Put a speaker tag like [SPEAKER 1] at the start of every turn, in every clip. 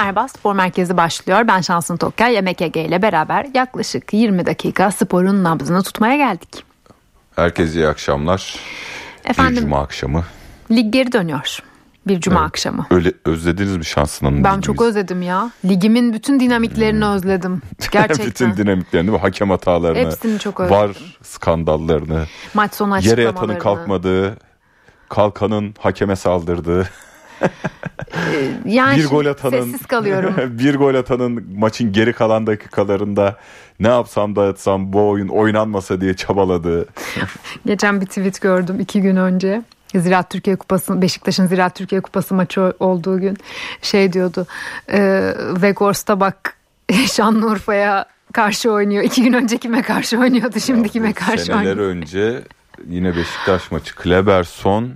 [SPEAKER 1] Merhaba Spor Merkezi başlıyor. Ben Şansın Tokkay, Yemek Ege ile beraber yaklaşık 20 dakika sporun nabzını tutmaya geldik.
[SPEAKER 2] Herkese iyi akşamlar. Efendim, bir cuma akşamı.
[SPEAKER 1] Lig geri dönüyor. Bir cuma evet. akşamı.
[SPEAKER 2] Öyle özlediniz mi Şansın Hanım?
[SPEAKER 1] Ben çok özledim ya. Ligimin bütün dinamiklerini hmm. özledim. Gerçekten.
[SPEAKER 2] bütün dinamiklerini, hakem hatalarını.
[SPEAKER 1] Hepsini çok özledim.
[SPEAKER 2] Var skandallarını.
[SPEAKER 1] Maç sonu
[SPEAKER 2] Yere yatanın kalkmadığı, kalkanın hakeme saldırdığı.
[SPEAKER 1] Ee, yani bir gol atanın sessiz kalıyorum.
[SPEAKER 2] bir gol atanın maçın geri kalan dakikalarında ne yapsam da etsem bu oyun oynanmasa diye çabaladı.
[SPEAKER 1] Geçen bir tweet gördüm iki gün önce. Ziraat Türkiye Kupası Beşiktaş'ın Ziraat Türkiye Kupası maçı olduğu gün şey diyordu. E, Vegors'ta bak Şanlıurfa'ya karşı oynuyor. İki gün önce kime karşı oynuyordu şimdi ya, kime karşı
[SPEAKER 2] seneler
[SPEAKER 1] oynuyor.
[SPEAKER 2] Seneler önce yine Beşiktaş maçı Kleberson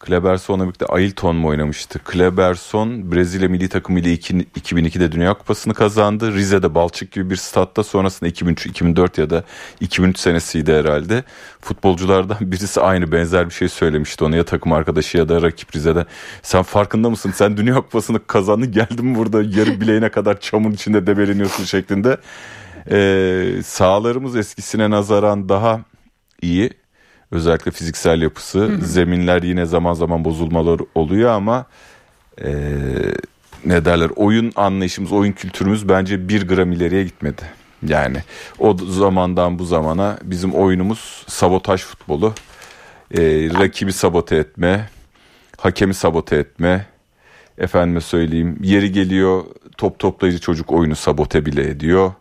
[SPEAKER 2] Kleberson'la birlikte Ailton mu oynamıştı? Kleberson Brezilya milli takımı ile 2002'de Dünya Kupası'nı kazandı. Rize'de Balçık gibi bir statta sonrasında 2003, 2004 ya da 2003 senesiydi herhalde. Futbolculardan birisi aynı benzer bir şey söylemişti ona ya takım arkadaşı ya da rakip Rize'de. Sen farkında mısın? Sen Dünya Kupası'nı kazandın geldin burada yarı bileğine kadar çamur içinde debeleniyorsun şeklinde. Ee, sahalarımız eskisine nazaran daha iyi Özellikle fiziksel yapısı. Zeminler yine zaman zaman bozulmalar oluyor ama e, ne derler oyun anlayışımız, oyun kültürümüz bence bir gram ileriye gitmedi. Yani o zamandan bu zamana bizim oyunumuz sabotaj futbolu. E, rakibi sabote etme, hakemi sabote etme, efendime söyleyeyim yeri geliyor top toplayıcı çocuk oyunu sabote bile ediyor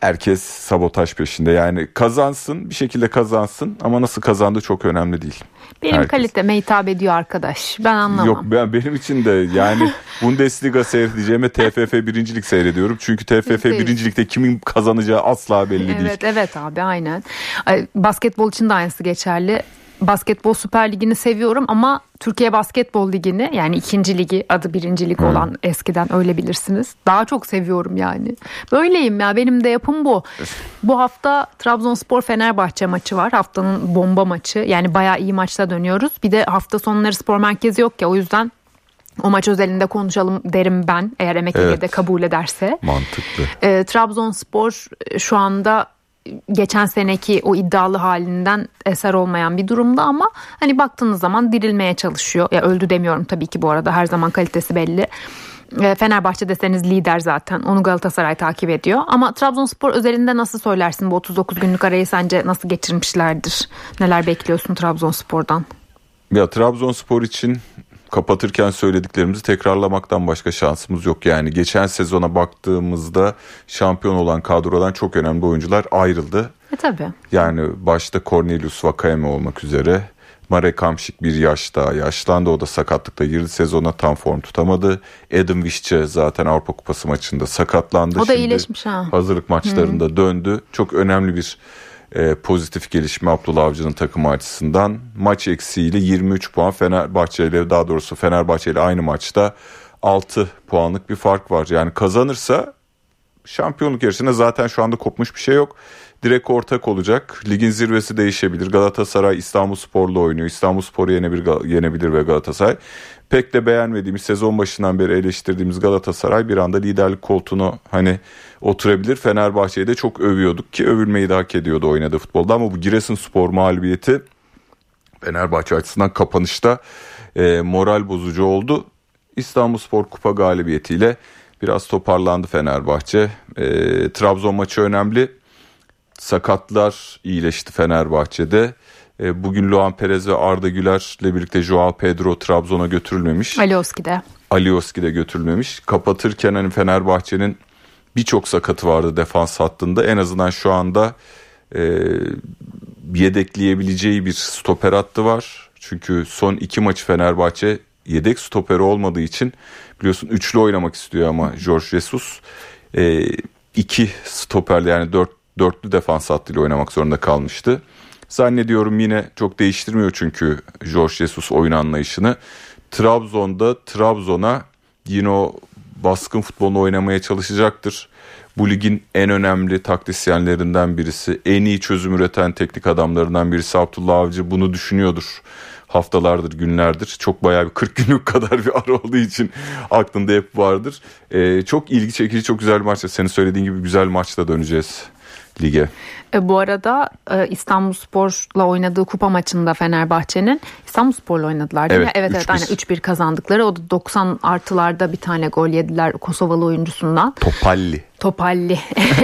[SPEAKER 2] herkes sabotaj peşinde. Yani kazansın bir şekilde kazansın ama nasıl kazandığı çok önemli değil.
[SPEAKER 1] Benim herkes. kaliteme hitap ediyor arkadaş. Ben anlamam.
[SPEAKER 2] Yok ben benim için de yani Bundesliga seyredeceğime TFF birincilik seyrediyorum. Çünkü TFF birincilikte kimin kazanacağı asla belli
[SPEAKER 1] evet,
[SPEAKER 2] değil.
[SPEAKER 1] Evet evet abi aynen. Basketbol için de aynısı geçerli basketbol süper ligini seviyorum ama Türkiye Basketbol Ligi'ni yani ikinci ligi adı birincilik hmm. olan eskiden öyle bilirsiniz. Daha çok seviyorum yani. Böyleyim ya benim de yapım bu. bu hafta Trabzonspor Fenerbahçe maçı var. Haftanın bomba maçı. Yani bayağı iyi maçta dönüyoruz. Bir de hafta sonları spor merkezi yok ya o yüzden o maç özelinde konuşalım derim ben eğer Emek evet. de kabul ederse.
[SPEAKER 2] Mantıklı.
[SPEAKER 1] E, Trabzonspor şu anda geçen seneki o iddialı halinden eser olmayan bir durumda ama hani baktığınız zaman dirilmeye çalışıyor. Ya öldü demiyorum tabii ki bu arada her zaman kalitesi belli. Fenerbahçe deseniz lider zaten. Onu Galatasaray takip ediyor. Ama Trabzonspor özelinde nasıl söylersin bu 39 günlük arayı sence nasıl geçirmişlerdir? Neler bekliyorsun Trabzonspor'dan?
[SPEAKER 2] Ya Trabzonspor için kapatırken söylediklerimizi tekrarlamaktan başka şansımız yok. Yani geçen sezona baktığımızda şampiyon olan kadrodan çok önemli oyuncular ayrıldı.
[SPEAKER 1] E tabi.
[SPEAKER 2] Yani başta Cornelius Vakayeme olmak üzere Marek Hamşik bir yaş daha yaşlandı. O da sakatlıkta girdi sezona tam form tutamadı. Adam Vişçe zaten Avrupa Kupası maçında sakatlandı.
[SPEAKER 1] O da Şimdi iyileşmiş ha.
[SPEAKER 2] Hazırlık maçlarında hmm. döndü. Çok önemli bir e, pozitif gelişme Abdullah Avcı'nın takımı açısından. Maç eksiğiyle 23 puan Fenerbahçe ile daha doğrusu Fenerbahçe ile aynı maçta 6 puanlık bir fark var. Yani kazanırsa şampiyonluk yarışına zaten şu anda kopmuş bir şey yok. Direkt ortak olacak. Ligin zirvesi değişebilir. Galatasaray İstanbul Spor'la oynuyor. İstanbul Spor'u yenebilir, yenebilir ve Galatasaray. Pek de beğenmediğimiz sezon başından beri eleştirdiğimiz Galatasaray bir anda liderlik koltuğunu hani oturabilir. Fenerbahçe'yi de çok övüyorduk ki övülmeyi de hak ediyordu oynadığı futbolda ama bu Giresun Spor mağlubiyeti Fenerbahçe açısından kapanışta e, moral bozucu oldu. İstanbul Spor Kupa galibiyetiyle biraz toparlandı Fenerbahçe. E, Trabzon maçı önemli. Sakatlar iyileşti Fenerbahçe'de. E, bugün Luan Perez ve Arda Güler'le birlikte Joao Pedro Trabzon'a götürülmemiş.
[SPEAKER 1] Alioski'de.
[SPEAKER 2] Alioski'de götürülmemiş. Kapatırken hani Fenerbahçe'nin birçok sakatı vardı defans hattında. En azından şu anda e, yedekleyebileceği bir stoper hattı var. Çünkü son iki maçı Fenerbahçe yedek stoperi olmadığı için biliyorsun üçlü oynamak istiyor ama George Jesus e, iki stoperle yani dört, dörtlü defans hattıyla oynamak zorunda kalmıştı. Zannediyorum yine çok değiştirmiyor çünkü George Jesus oyun anlayışını. Trabzon'da Trabzon'a yine o baskın futbolunu oynamaya çalışacaktır. Bu ligin en önemli taktisyenlerinden birisi, en iyi çözüm üreten teknik adamlarından birisi Abdullah Avcı bunu düşünüyordur. haftalardır, günlerdir. Çok bayağı bir 40 günlük kadar bir ara olduğu için aklında hep vardır. Ee, çok ilgi çekici, çok güzel bir maçta. Senin söylediğin gibi güzel maçla döneceğiz lige.
[SPEAKER 1] E, bu arada e, İstanbul Spor'la oynadığı kupa maçında Fenerbahçe'nin İstanbul Spor'la oynadılar değil
[SPEAKER 2] evet,
[SPEAKER 1] mi? Evet evet aynen 3-1 kazandıkları. O da 90 artılarda bir tane gol yediler Kosovalı oyuncusundan.
[SPEAKER 2] Topalli.
[SPEAKER 1] Topalli.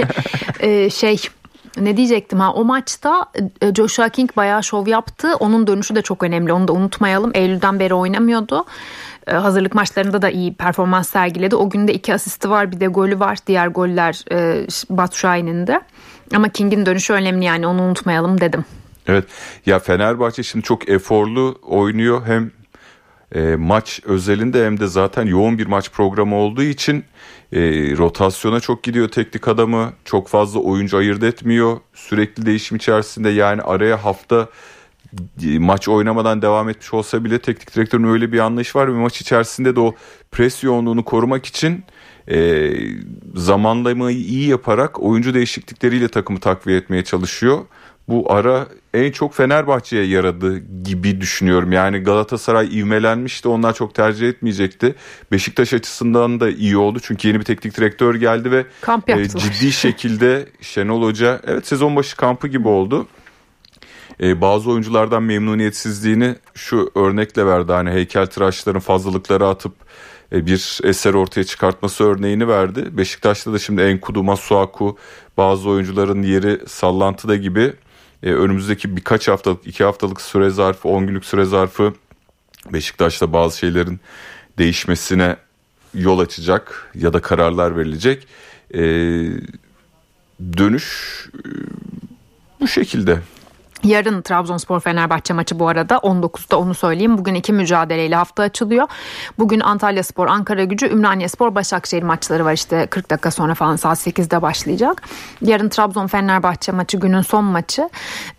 [SPEAKER 1] e, şey ne diyecektim ha o maçta e, Joshua King bayağı şov yaptı. Onun dönüşü de çok önemli. Onu da unutmayalım. Eylül'den beri oynamıyordu. E, hazırlık maçlarında da iyi performans sergiledi. O günde iki asisti var bir de golü var. Diğer goller e, Batu Şahin'in de. Ama King'in dönüşü önemli yani onu unutmayalım dedim.
[SPEAKER 2] Evet. Ya Fenerbahçe şimdi çok eforlu oynuyor. Hem e, maç özelinde hem de zaten yoğun bir maç programı olduğu için e, rotasyona çok gidiyor teknik adamı. Çok fazla oyuncu ayırt etmiyor. Sürekli değişim içerisinde. Yani araya hafta e, maç oynamadan devam etmiş olsa bile teknik direktörün öyle bir anlayış var ve maç içerisinde de o pres yoğunluğunu korumak için e, zamanlamayı iyi yaparak oyuncu değişiklikleriyle takımı takviye etmeye çalışıyor. Bu ara en çok Fenerbahçe'ye yaradı gibi düşünüyorum. Yani Galatasaray ivmelenmişti onlar çok tercih etmeyecekti. Beşiktaş açısından da iyi oldu çünkü yeni bir teknik direktör geldi ve
[SPEAKER 1] Kamp
[SPEAKER 2] e, ciddi şekilde Şenol Hoca evet sezon başı kampı gibi oldu. E, bazı oyunculardan memnuniyetsizliğini şu örnekle verdi. Hani heykel tıraşların fazlalıkları atıp bir eser ortaya çıkartması örneğini verdi. Beşiktaş'ta da şimdi Enkudu, Masuaku bazı oyuncuların yeri sallantıda gibi e, önümüzdeki birkaç haftalık, iki haftalık süre zarfı, on günlük süre zarfı Beşiktaş'ta bazı şeylerin değişmesine yol açacak ya da kararlar verilecek. E, dönüş e, bu şekilde.
[SPEAKER 1] Yarın Trabzonspor Fenerbahçe maçı bu arada 19'da onu söyleyeyim. Bugün iki mücadeleyle hafta açılıyor. Bugün Antalya Spor, Ankara Gücü, Ümraniye Spor, Başakşehir maçları var işte 40 dakika sonra falan saat 8'de başlayacak. Yarın Trabzon Fenerbahçe maçı günün son maçı.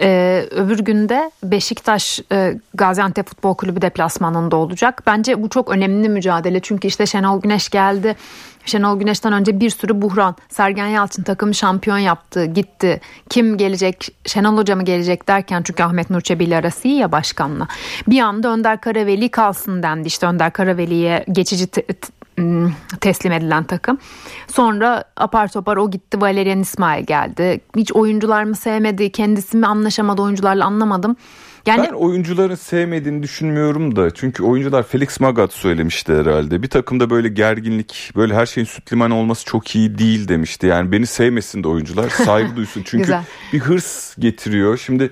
[SPEAKER 1] Ee, öbür günde Beşiktaş e, Gaziantep Futbol Kulübü deplasmanında olacak. Bence bu çok önemli mücadele çünkü işte Şenol Güneş geldi. Şenol Güneş'ten önce bir sürü buhran. Sergen Yalçın takımı şampiyon yaptı, gitti. Kim gelecek, Şenol Hoca mı gelecek derken çünkü Ahmet Nur Çebi ile arası iyi ya başkanla. Bir anda Önder Karaveli kalsın dendi. İşte Önder Karaveli'ye geçici te- teslim edilen takım. Sonra apar topar o gitti Valerian İsmail geldi. Hiç oyuncular mı sevmedi, kendisi mi anlaşamadı oyuncularla anlamadım.
[SPEAKER 2] Yani... Ben oyuncuların sevmediğini düşünmüyorum da çünkü oyuncular Felix Magath söylemişti herhalde. Bir takımda böyle gerginlik, böyle her şeyin süt liman olması çok iyi değil demişti. Yani beni sevmesin de oyuncular, saygı duysun. Çünkü bir hırs getiriyor. Şimdi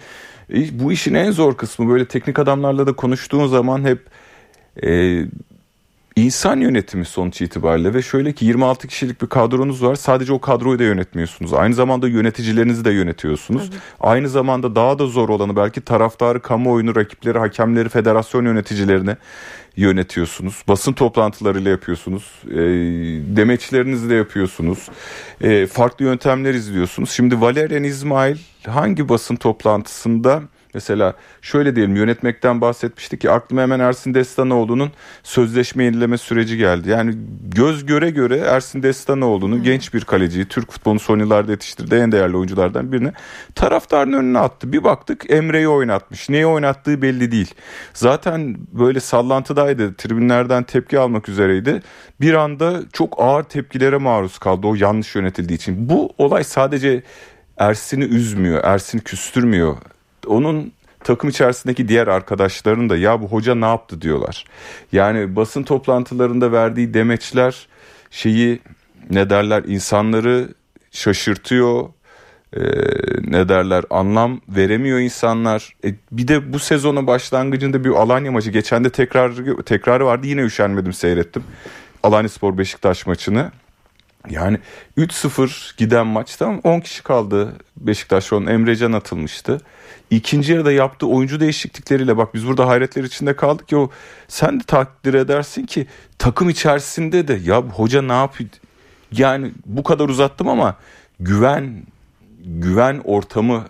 [SPEAKER 2] e, bu işin en zor kısmı böyle teknik adamlarla da konuştuğun zaman hep e, insan yönetimi sonuç itibariyle ve şöyle ki 26 kişilik bir kadronuz var. Sadece o kadroyu da yönetmiyorsunuz. Aynı zamanda yöneticilerinizi de yönetiyorsunuz. Tabii. Aynı zamanda daha da zor olanı belki taraftarı, kamuoyunu, rakipleri, hakemleri, federasyon yöneticilerini yönetiyorsunuz. Basın toplantılarıyla yapıyorsunuz. E, demeçlerinizi de yapıyorsunuz. E, farklı yöntemler izliyorsunuz. Şimdi Valerian İsmail hangi basın toplantısında Mesela şöyle diyelim yönetmekten bahsetmiştik ki aklıma hemen Ersin Destanoğlu'nun sözleşme yenileme süreci geldi. Yani göz göre göre Ersin Destanoğlu'nun hmm. genç bir kaleciyi Türk futbolunu son yıllarda yetiştirdiği en değerli oyunculardan birini taraftarın önüne attı. Bir baktık Emre'yi oynatmış. Neyi oynattığı belli değil. Zaten böyle sallantıdaydı. Tribünlerden tepki almak üzereydi. Bir anda çok ağır tepkilere maruz kaldı o yanlış yönetildiği için. Bu olay sadece Ersin'i üzmüyor, Ersin'i küstürmüyor onun takım içerisindeki diğer arkadaşların da ya bu hoca ne yaptı diyorlar. Yani basın toplantılarında verdiği demeçler şeyi ne derler insanları şaşırtıyor. Ee, ne derler anlam veremiyor insanlar. E, bir de bu sezonun başlangıcında bir Alanya maçı geçen de tekrar tekrarı vardı yine üşenmedim seyrettim. Alanya Spor Beşiktaş maçını. Yani 3-0 giden maçtan 10 kişi kaldı Beşiktaş. Onun Emrecan atılmıştı. İkinci yarıda yaptığı oyuncu değişiklikleriyle bak biz burada hayretler içinde kaldık ki o sen de takdir edersin ki takım içerisinde de ya hoca ne yapıyor? Yani bu kadar uzattım ama güven güven ortamı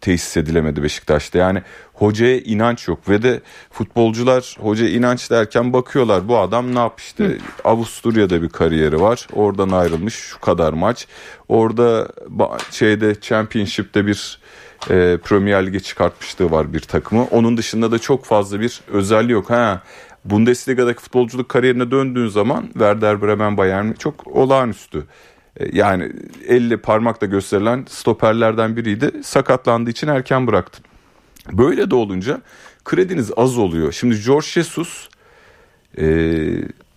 [SPEAKER 2] tesis edilemedi Beşiktaş'ta. Yani hocaya inanç yok ve de futbolcular hoca inanç derken bakıyorlar bu adam ne yapmıştı? Avusturya'da bir kariyeri var. Oradan ayrılmış şu kadar maç. Orada şeyde Championship'te bir e, Premier Lig'e çıkartmışlığı var bir takımı. Onun dışında da çok fazla bir özelliği yok. Ha, Bundesliga'daki futbolculuk kariyerine döndüğün zaman Werder Bremen Bayern çok olağanüstü. E, yani elle parmakla gösterilen stoperlerden biriydi. Sakatlandığı için erken bıraktı. Böyle de olunca krediniz az oluyor. Şimdi George Jesus e,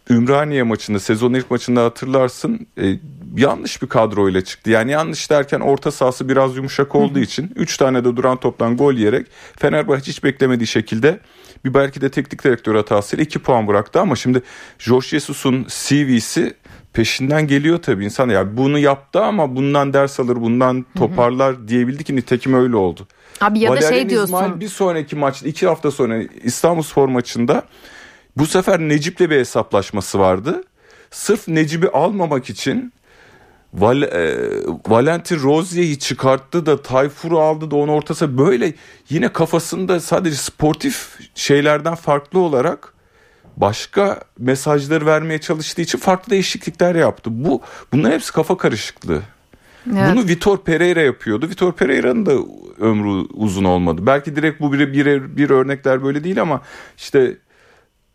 [SPEAKER 2] Ümraniye maçında sezon ilk maçında hatırlarsın e, yanlış bir kadroyla çıktı. Yani yanlış derken orta sahası biraz yumuşak olduğu için 3 tane de duran toptan gol yiyerek Fenerbahçe hiç beklemediği şekilde bir belki de teknik direktör hatasıyla 2 puan bıraktı ama şimdi George Jesus'un CV'si peşinden geliyor tabii insan. Ya bunu yaptı ama bundan ders alır, bundan toparlar hı hı. diyebildi ki nitekim öyle oldu.
[SPEAKER 1] Abi ya Valerian da şey diyorsun. İsmail
[SPEAKER 2] bir sonraki maçta iki hafta sonra İstanbul Spor maçında bu sefer Necip'le bir hesaplaşması vardı. Sırf Necip'i almamak için Val, e, Valentin Rozier'i çıkarttı da Tayfur'u aldı da onu ortası böyle yine kafasında sadece sportif şeylerden farklı olarak başka mesajları vermeye çalıştığı için farklı değişiklikler yaptı. Bu bunların hepsi kafa karışıklığı. Evet. Bunu Vitor Pereira yapıyordu. Vitor Pereira'nın da ömrü uzun olmadı. Belki direkt bu bir, bir, bir örnekler böyle değil ama işte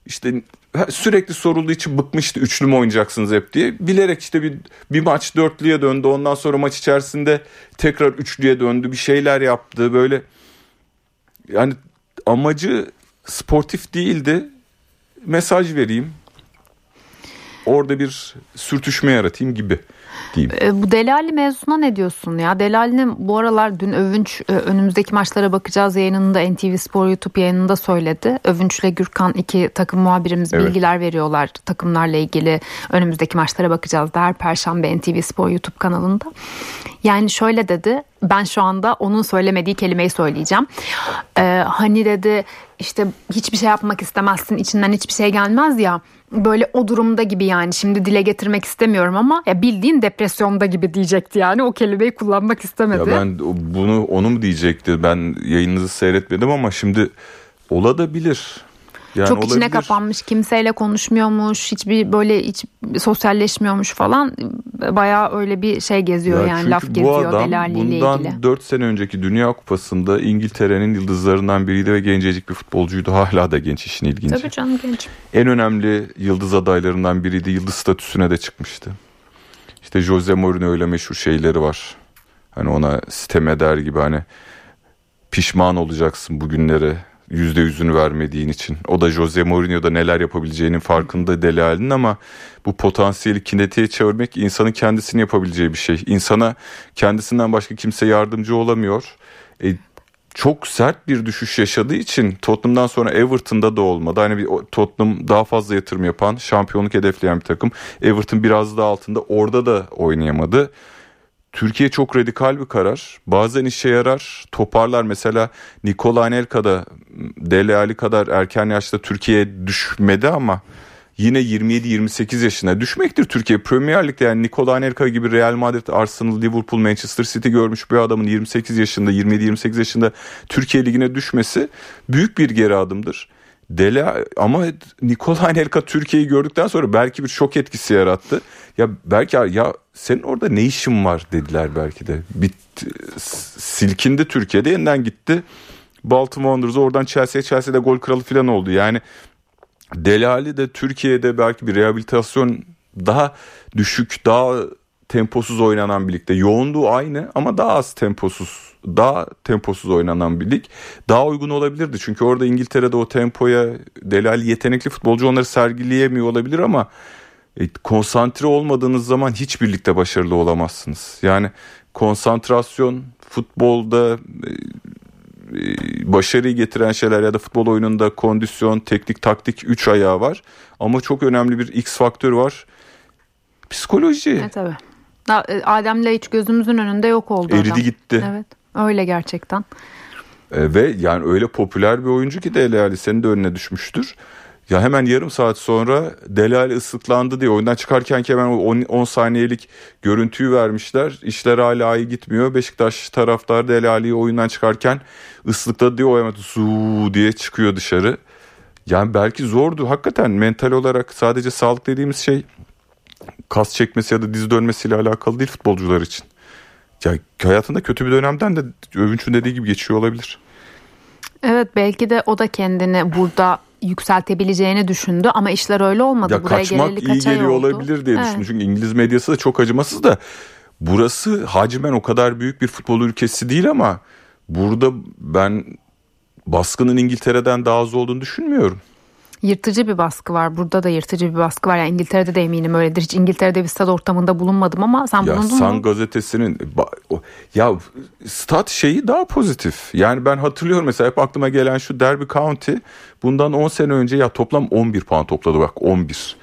[SPEAKER 2] işte sürekli sorulduğu için bıkmıştı üçlü mü oynayacaksınız hep diye. Bilerek işte bir, bir maç dörtlüye döndü. Ondan sonra maç içerisinde tekrar üçlüye döndü. Bir şeyler yaptı böyle. Yani amacı sportif değildi. Mesaj vereyim. Orada bir sürtüşme yaratayım gibi diyeyim.
[SPEAKER 1] E, bu Delali mevzuna ne diyorsun ya? Delali'nin bu aralar dün Övünç e, önümüzdeki maçlara bakacağız yayınında NTV Spor YouTube yayınında söyledi. Övünç'le Gürkan iki takım muhabirimiz evet. bilgiler veriyorlar takımlarla ilgili. Önümüzdeki maçlara bakacağız da her perşembe NTV Spor YouTube kanalında. Yani şöyle dedi ben şu anda onun söylemediği kelimeyi söyleyeceğim. Ee, hani dedi işte hiçbir şey yapmak istemezsin içinden hiçbir şey gelmez ya böyle o durumda gibi yani şimdi dile getirmek istemiyorum ama ya bildiğin depresyonda gibi diyecekti yani o kelimeyi kullanmak istemedi.
[SPEAKER 2] Ya ben bunu onu mu diyecekti ben yayınınızı seyretmedim ama şimdi olabilir
[SPEAKER 1] yani Çok olabilir. içine kapanmış, kimseyle konuşmuyormuş, hiçbir böyle hiç sosyalleşmiyormuş falan. Bayağı öyle bir şey geziyor ya yani laf geziyor bu adam Delali ile
[SPEAKER 2] bundan ilgili. 4 sene önceki Dünya Kupası'nda İngiltere'nin yıldızlarından biriydi ve gencecik bir futbolcuydu. Hala da genç işin ilginci.
[SPEAKER 1] Tabii canım genç.
[SPEAKER 2] En önemli yıldız adaylarından biriydi. Yıldız statüsüne de çıkmıştı. İşte Jose Mourinho öyle meşhur şeyleri var. Hani ona sitem eder gibi hani pişman olacaksın bugünlere yüzde yüzünü vermediğin için. O da Jose Mourinho'da neler yapabileceğinin farkında Deli Ali'nin ama bu potansiyeli kinetiğe çevirmek insanın kendisini yapabileceği bir şey. İnsana kendisinden başka kimse yardımcı olamıyor. E, çok sert bir düşüş yaşadığı için Tottenham'dan sonra Everton'da da olmadı. Hani bir Tottenham daha fazla yatırım yapan, şampiyonluk hedefleyen bir takım. Everton biraz daha altında. Orada da oynayamadı. Türkiye çok radikal bir karar. Bazen işe yarar, toparlar. Mesela Nikola Anelka da Dele Ali kadar erken yaşta Türkiye'ye düşmedi ama yine 27-28 yaşına düşmektir Türkiye. Premier Lig'de yani Nikola Anelka gibi Real Madrid, Arsenal, Liverpool, Manchester City görmüş bir adamın 28 yaşında, 27-28 yaşında Türkiye Ligi'ne düşmesi büyük bir geri adımdır. Dele ama Nikola Anelka Türkiye'yi gördükten sonra belki bir şok etkisi yarattı. Ya belki ya senin orada ne işin var dediler belki de. Bit, silkindi Türkiye'de yeniden gitti. Baltimore Wanderers oradan Chelsea'ye Chelsea'de gol kralı falan oldu. Yani Delali de Türkiye'de belki bir rehabilitasyon daha düşük, daha temposuz oynanan birlikte. Yoğunluğu aynı ama daha az temposuz, daha temposuz oynanan bir lig daha uygun olabilirdi. Çünkü orada İngiltere'de o tempoya Delali yetenekli futbolcu onları sergileyemiyor olabilir ama e, konsantre olmadığınız zaman hiç birlikte başarılı olamazsınız. Yani konsantrasyon futbolda e, başarıyı getiren şeyler ya da futbol oyununda kondisyon, teknik, taktik 3 ayağı var. Ama çok önemli bir X faktör var. Psikoloji.
[SPEAKER 1] Evet tabii. E, Adem'le hiç gözümüzün önünde yok oldu
[SPEAKER 2] Eridi adam. gitti.
[SPEAKER 1] Evet öyle gerçekten.
[SPEAKER 2] E, ve yani öyle popüler bir oyuncu ki Dele Alli senin de önüne düşmüştür. Ya hemen yarım saat sonra Delal ıslıklandı diye oyundan çıkarken hemen 10 saniyelik görüntüyü vermişler. İşler hala iyi gitmiyor. Beşiktaş taraftar Delali'yi oyundan çıkarken ıslıkladı diye o hemen su diye çıkıyor dışarı. Yani belki zordu hakikaten mental olarak sadece sağlık dediğimiz şey kas çekmesi ya da diz dönmesiyle alakalı değil futbolcular için. ya hayatında kötü bir dönemden de Övünç'ün dediği gibi geçiyor olabilir.
[SPEAKER 1] Evet belki de o da kendini burada yükseltebileceğini düşündü ama işler öyle olmadı.
[SPEAKER 2] Ya
[SPEAKER 1] Buraya
[SPEAKER 2] kaçmak iyi geliyor
[SPEAKER 1] oldu?
[SPEAKER 2] olabilir diye
[SPEAKER 1] Evet.
[SPEAKER 2] düşündüm. Çünkü İngiliz medyası da çok acımasız da burası hacmen o kadar büyük bir futbol ülkesi değil ama burada ben baskının İngiltere'den daha az olduğunu düşünmüyorum.
[SPEAKER 1] Yırtıcı bir baskı var. Burada da yırtıcı bir baskı var. Yani İngiltere'de de eminim öyledir. Hiç İngiltere'de bir stad ortamında bulunmadım ama sen
[SPEAKER 2] Ya
[SPEAKER 1] bulundun
[SPEAKER 2] Sun
[SPEAKER 1] mu?
[SPEAKER 2] gazetesinin ba- o- ya stat şeyi daha pozitif. Yani ben hatırlıyorum mesela hep aklıma gelen şu Derby County bundan 10 sene önce ya toplam 11 puan topladı bak 11.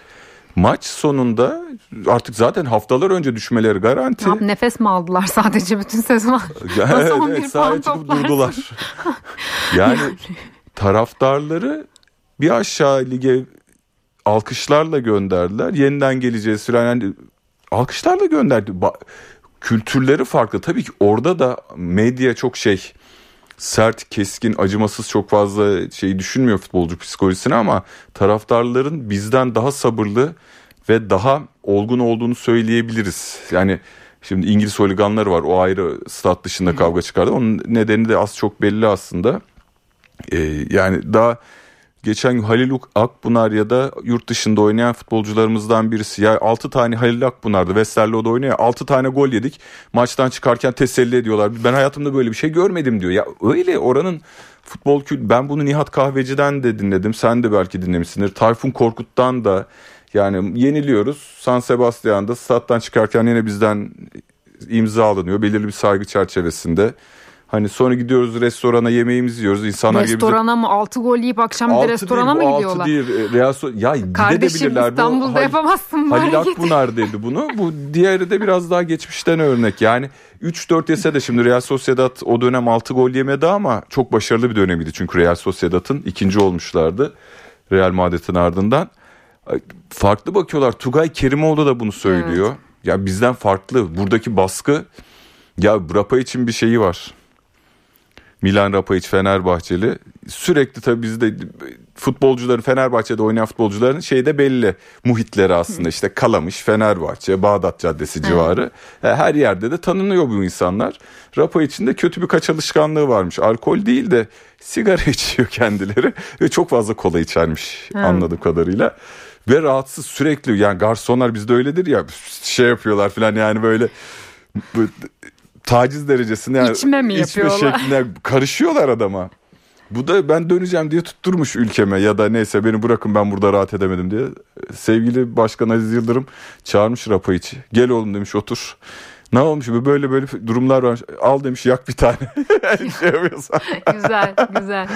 [SPEAKER 2] Maç sonunda artık zaten haftalar önce düşmeleri garanti.
[SPEAKER 1] Yap- nefes mi aldılar sadece bütün sezon?
[SPEAKER 2] Ya
[SPEAKER 1] Nasıl
[SPEAKER 2] evet,
[SPEAKER 1] 11
[SPEAKER 2] evet,
[SPEAKER 1] puan toplarsın?
[SPEAKER 2] durdular. yani taraftarları bir aşağı lige alkışlarla gönderdiler. Yeniden geleceğiz filan. Yani alkışlarla gönderdi. Ba- kültürleri farklı. Tabii ki orada da medya çok şey sert, keskin, acımasız çok fazla şey düşünmüyor futbolcu psikolojisine ama taraftarların bizden daha sabırlı ve daha olgun olduğunu söyleyebiliriz. Yani şimdi İngiliz holiganları var. O ayrı stat dışında kavga çıkardı. Onun nedeni de az çok belli aslında. Ee, yani daha geçen gün Halil Akpınar ya da yurt dışında oynayan futbolcularımızdan birisi. Ya 6 tane Halil Akpınar'dı. Westerlo'da oynuyor. 6 tane gol yedik. Maçtan çıkarken teselli ediyorlar. Ben hayatımda böyle bir şey görmedim diyor. Ya öyle oranın futbol kültürü. Ben bunu Nihat Kahveci'den de dinledim. Sen de belki dinlemişsindir. Tayfun Korkut'tan da yani yeniliyoruz. San Sebastian'da stat'tan çıkarken yine bizden imza alınıyor. Belirli bir saygı çerçevesinde. Hani sonra gidiyoruz restorana yemeğimizi yiyoruz. İnsanlar gelip bize-
[SPEAKER 1] Restorana mı? 6 gol yiyip akşam bir
[SPEAKER 2] Altı
[SPEAKER 1] restorana
[SPEAKER 2] değil, bu
[SPEAKER 1] mı
[SPEAKER 2] altı
[SPEAKER 1] gidiyorlar?
[SPEAKER 2] değil. E, Real So- ya
[SPEAKER 1] Kardeşim. İstanbul'da
[SPEAKER 2] Hal-
[SPEAKER 1] yapamazsın bu
[SPEAKER 2] Halil. Akpınar dedi bunu. Bu diğeri de biraz daha geçmişten örnek. Yani 3-4 yese de şimdi Real Sociedad o dönem 6 gol yemedi ama çok başarılı bir dönemiydi. Çünkü Real Sociedad'ın ikinci olmuşlardı. Real Madrid'in ardından. Farklı bakıyorlar. Tugay Kerimoğlu da bunu söylüyor. Ya bizden farklı. Buradaki baskı ya Rapa için bir şeyi var. Milan Rapayic Fenerbahçeli. Sürekli tabii bizde futbolcuların Fenerbahçe'de oynayan futbolcuların şeyde belli muhitleri aslında işte Kalamış, Fenerbahçe, Bağdat Caddesi civarı. E, Her yerde de tanınıyor bu insanlar. Rapayic'in de kötü bir kaç alışkanlığı varmış. Alkol değil de sigara içiyor kendileri ve çok fazla kola içermiş anladığım kadarıyla. Ve rahatsız sürekli yani garsonlar bizde öyledir ya şey yapıyorlar falan yani böyle taciz derecesinde yani
[SPEAKER 1] İçme mi
[SPEAKER 2] içme
[SPEAKER 1] yapıyorlar?
[SPEAKER 2] şekline karışıyorlar adama. Bu da ben döneceğim diye tutturmuş ülkeme ya da neyse beni bırakın ben burada rahat edemedim diye. Sevgili Başkan Aziz Yıldırım çağırmış Rapayıç'ı. Gel oğlum demiş otur. Ne olmuş böyle böyle durumlar var. Al demiş yak bir tane. şey yapıyorsan.
[SPEAKER 1] güzel güzel.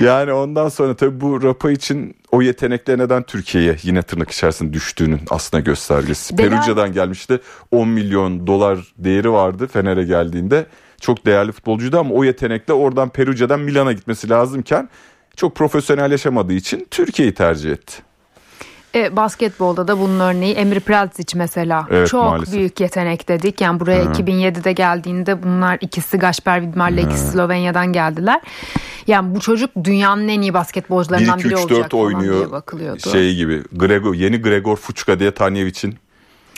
[SPEAKER 2] Yani ondan sonra tabii bu Rapa için o yetenekler neden Türkiye'ye yine tırnak içerisinde düştüğünün aslında göstergesi.
[SPEAKER 1] Delal-
[SPEAKER 2] Perugia'dan gelmişti. 10 milyon dolar değeri vardı Fener'e geldiğinde. Çok değerli futbolcuydu ama o yetenekle oradan Perugia'dan Milan'a gitmesi lazımken çok profesyonel yaşamadığı için Türkiye'yi tercih etti.
[SPEAKER 1] E, basketbolda da bunun örneği Emre Predzic mesela.
[SPEAKER 2] Evet,
[SPEAKER 1] Çok
[SPEAKER 2] maalesef.
[SPEAKER 1] büyük yetenek dedik. Yani buraya 2007'de geldiğinde bunlar ikisi Gasper Vidmar'la ikisi Slovenya'dan geldiler. Yani bu çocuk dünyanın en iyi basketbolcularından
[SPEAKER 2] 1 2
[SPEAKER 1] biri
[SPEAKER 2] 3
[SPEAKER 1] olacak
[SPEAKER 2] 4
[SPEAKER 1] falan diye
[SPEAKER 2] oynuyor.
[SPEAKER 1] bakılıyordu.
[SPEAKER 2] Şey gibi. Gregor yeni Gregor Fuçka diye Tanyevic'in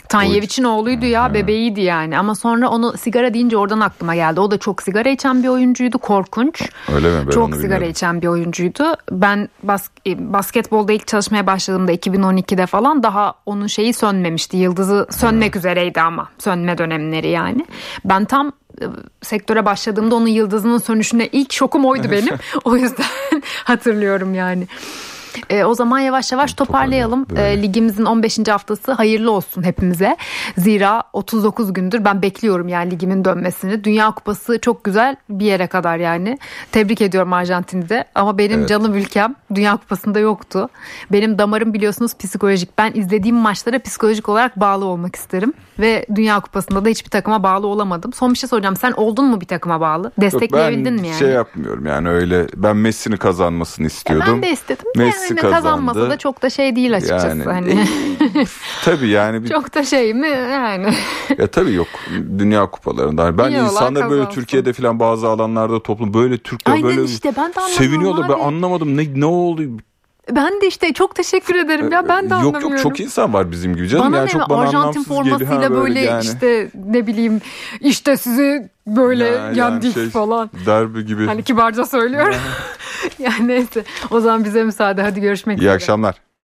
[SPEAKER 1] Tanyevic'in oğluydu ya bebeğiydi yani ama sonra onu sigara deyince oradan aklıma geldi. O da çok sigara içen bir oyuncuydu korkunç.
[SPEAKER 2] öyle mi? Ben
[SPEAKER 1] çok sigara
[SPEAKER 2] bilmiyorum.
[SPEAKER 1] içen bir oyuncuydu. Ben bas, e, basketbolda ilk çalışmaya başladığımda 2012'de falan daha onun şeyi sönmemişti. Yıldızı sönmek üzereydi ama sönme dönemleri yani. Ben tam e, sektöre başladığımda onun yıldızının sönüşüne ilk şokum oydu benim. o yüzden hatırlıyorum yani. E, o zaman yavaş yavaş toparlayalım.
[SPEAKER 2] Toparlayalım,
[SPEAKER 1] E, ligimizin 15. haftası hayırlı olsun hepimize. Zira 39 gündür ben bekliyorum yani ligimin dönmesini. Dünya Kupası çok güzel bir yere kadar yani. Tebrik ediyorum Arjantin'i de. Ama benim
[SPEAKER 2] Evet.
[SPEAKER 1] canım ülkem Dünya Kupası'nda yoktu. Benim damarım biliyorsunuz psikolojik. Ben izlediğim maçlara psikolojik olarak bağlı olmak isterim. Ve Dünya Kupası'nda da hiçbir takıma bağlı olamadım. Son bir şey soracağım. Sen oldun mu bir takıma bağlı?
[SPEAKER 2] Yok,
[SPEAKER 1] Destekleyebildin
[SPEAKER 2] ben
[SPEAKER 1] mi yani?
[SPEAKER 2] şey yapmıyorum yani öyle ben Messi'nin kazanmasını istiyordum.
[SPEAKER 1] ben de istedim. de
[SPEAKER 2] Messi
[SPEAKER 1] yani
[SPEAKER 2] kazandı.
[SPEAKER 1] kazanmasa da çok da şey değil açıkçası.
[SPEAKER 2] Yani
[SPEAKER 1] Hani
[SPEAKER 2] tabii yani bir,
[SPEAKER 1] çok da şey mi yani.
[SPEAKER 2] ya tabii yok dünya kupalarında. Ben
[SPEAKER 1] İyi olan
[SPEAKER 2] insanlar böyle
[SPEAKER 1] kazansın.
[SPEAKER 2] Türkiye'de falan bazı alanlarda toplum böyle Türkler
[SPEAKER 1] Aynen
[SPEAKER 2] böyle
[SPEAKER 1] işte ben de
[SPEAKER 2] seviniyorlar. Ben
[SPEAKER 1] abi.
[SPEAKER 2] anlamadım ne ne oldu?
[SPEAKER 1] Ben de işte çok teşekkür ederim ya ben de
[SPEAKER 2] yok
[SPEAKER 1] anlamıyorum.
[SPEAKER 2] yok çok insan var bizim gibi canım.
[SPEAKER 1] Bana
[SPEAKER 2] yani
[SPEAKER 1] ne
[SPEAKER 2] çok bana
[SPEAKER 1] Arjantin
[SPEAKER 2] geliyor.
[SPEAKER 1] formasıyla
[SPEAKER 2] Ha,
[SPEAKER 1] böyle,
[SPEAKER 2] yani.
[SPEAKER 1] işte ne bileyim işte sizi böyle
[SPEAKER 2] Ya, yani
[SPEAKER 1] yendik
[SPEAKER 2] şey,
[SPEAKER 1] falan.
[SPEAKER 2] Derbi gibi.
[SPEAKER 1] Hani kibarca söylüyorum. yani neyse o zaman bize müsaade hadi görüşmek
[SPEAKER 2] İyi
[SPEAKER 1] üzere.
[SPEAKER 2] akşamlar.